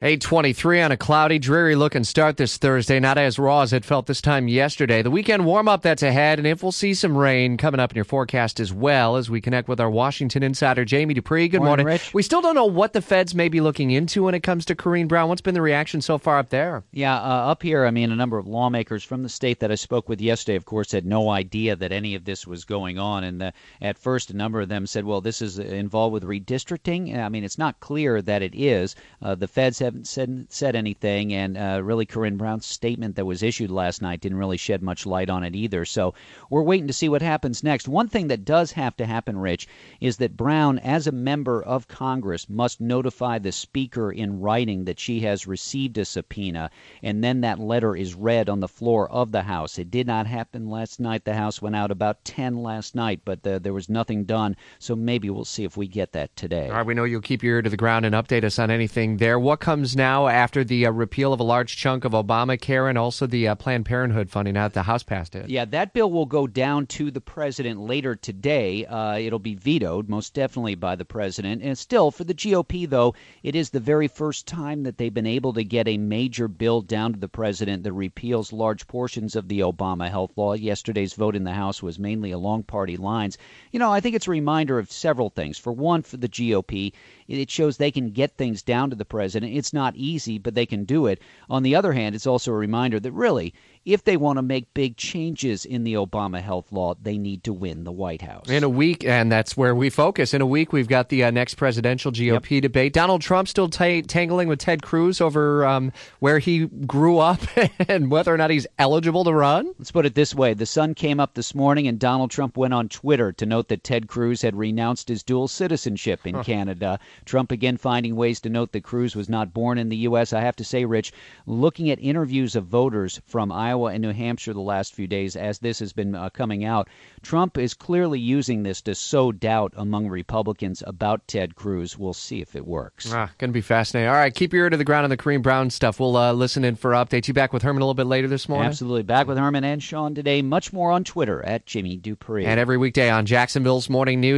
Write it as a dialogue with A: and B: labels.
A: 823 on a cloudy, dreary looking start this Thursday. Not as raw as it felt this time yesterday. The weekend warm up that's ahead, and if we'll see some rain coming up in your forecast as well as we connect with our Washington insider, Jamie Dupree. Good
B: morning.
A: morning. We still don't know what the feds may be looking into when it comes to Corrine Brown. What's been the reaction so far up there?
B: Yeah, uh, up here, I mean, a number of lawmakers from the state that I spoke with yesterday, of course, had no idea that any of this was going on. And uh, at first, a number of them said, well, this is involved with redistricting. I mean, it's not clear that it is. Uh, the feds haven't said, said anything, and uh, really Corrine Brown's statement that was issued last night didn't really shed much light on it either. So we're waiting to see what happens next. One thing that does have to happen, Rich, is that Brown, as a member of Congress, must notify the Speaker in writing that she has received a subpoena, and then that letter is read on the floor of the House. It did not happen last night. The House went out about 10 last night, but the, there was nothing done. So maybe we'll see if we get that today.
A: All right, we know you'll keep your ear to the ground and update us on anything there. What comes now after? the uh, repeal of a large chunk of Obamacare and also the uh, Planned Parenthood funding out the House passed it.
B: Yeah, that bill will go down to the president later today. Uh, it'll be vetoed, most definitely, by the president. And still, for the GOP, though, it is the very first time that they've been able to get a major bill down to the president that repeals large portions of the Obama health law. Yesterday's vote in the House was mainly along party lines. You know, I think it's a reminder of several things. For one, for the GOP, it shows they can get things down to the president. It's not easy, but they can do it. On the other hand, it's also a reminder that really, if they want to make big changes in the Obama health law, they need to win the White House.
A: In a week, and that's where we focus. In a week, we've got the uh, next presidential GOP yep. debate. Donald Trump still t- tangling with Ted Cruz over um, where he grew up and whether or not he's eligible to run.
B: Let's put it this way The Sun came up this morning, and Donald Trump went on Twitter to note that Ted Cruz had renounced his dual citizenship in huh. Canada. Trump again finding ways to note that Cruz was not born in the U.S. I have to say, Rich, looking at interviews of voters from Iowa and New Hampshire the last few days as this has been uh, coming out, Trump is clearly using this to sow doubt among Republicans about Ted Cruz. We'll see if it works.
A: Ah, going to be fascinating. All right, keep your ear to the ground on the Corrine Brown stuff. We'll uh, listen in for updates. You back with Herman a little bit later this morning?
B: Absolutely. Back with Herman and Sean today. Much more on Twitter at Jamie Dupree.
A: And every weekday on Jacksonville's Morning News.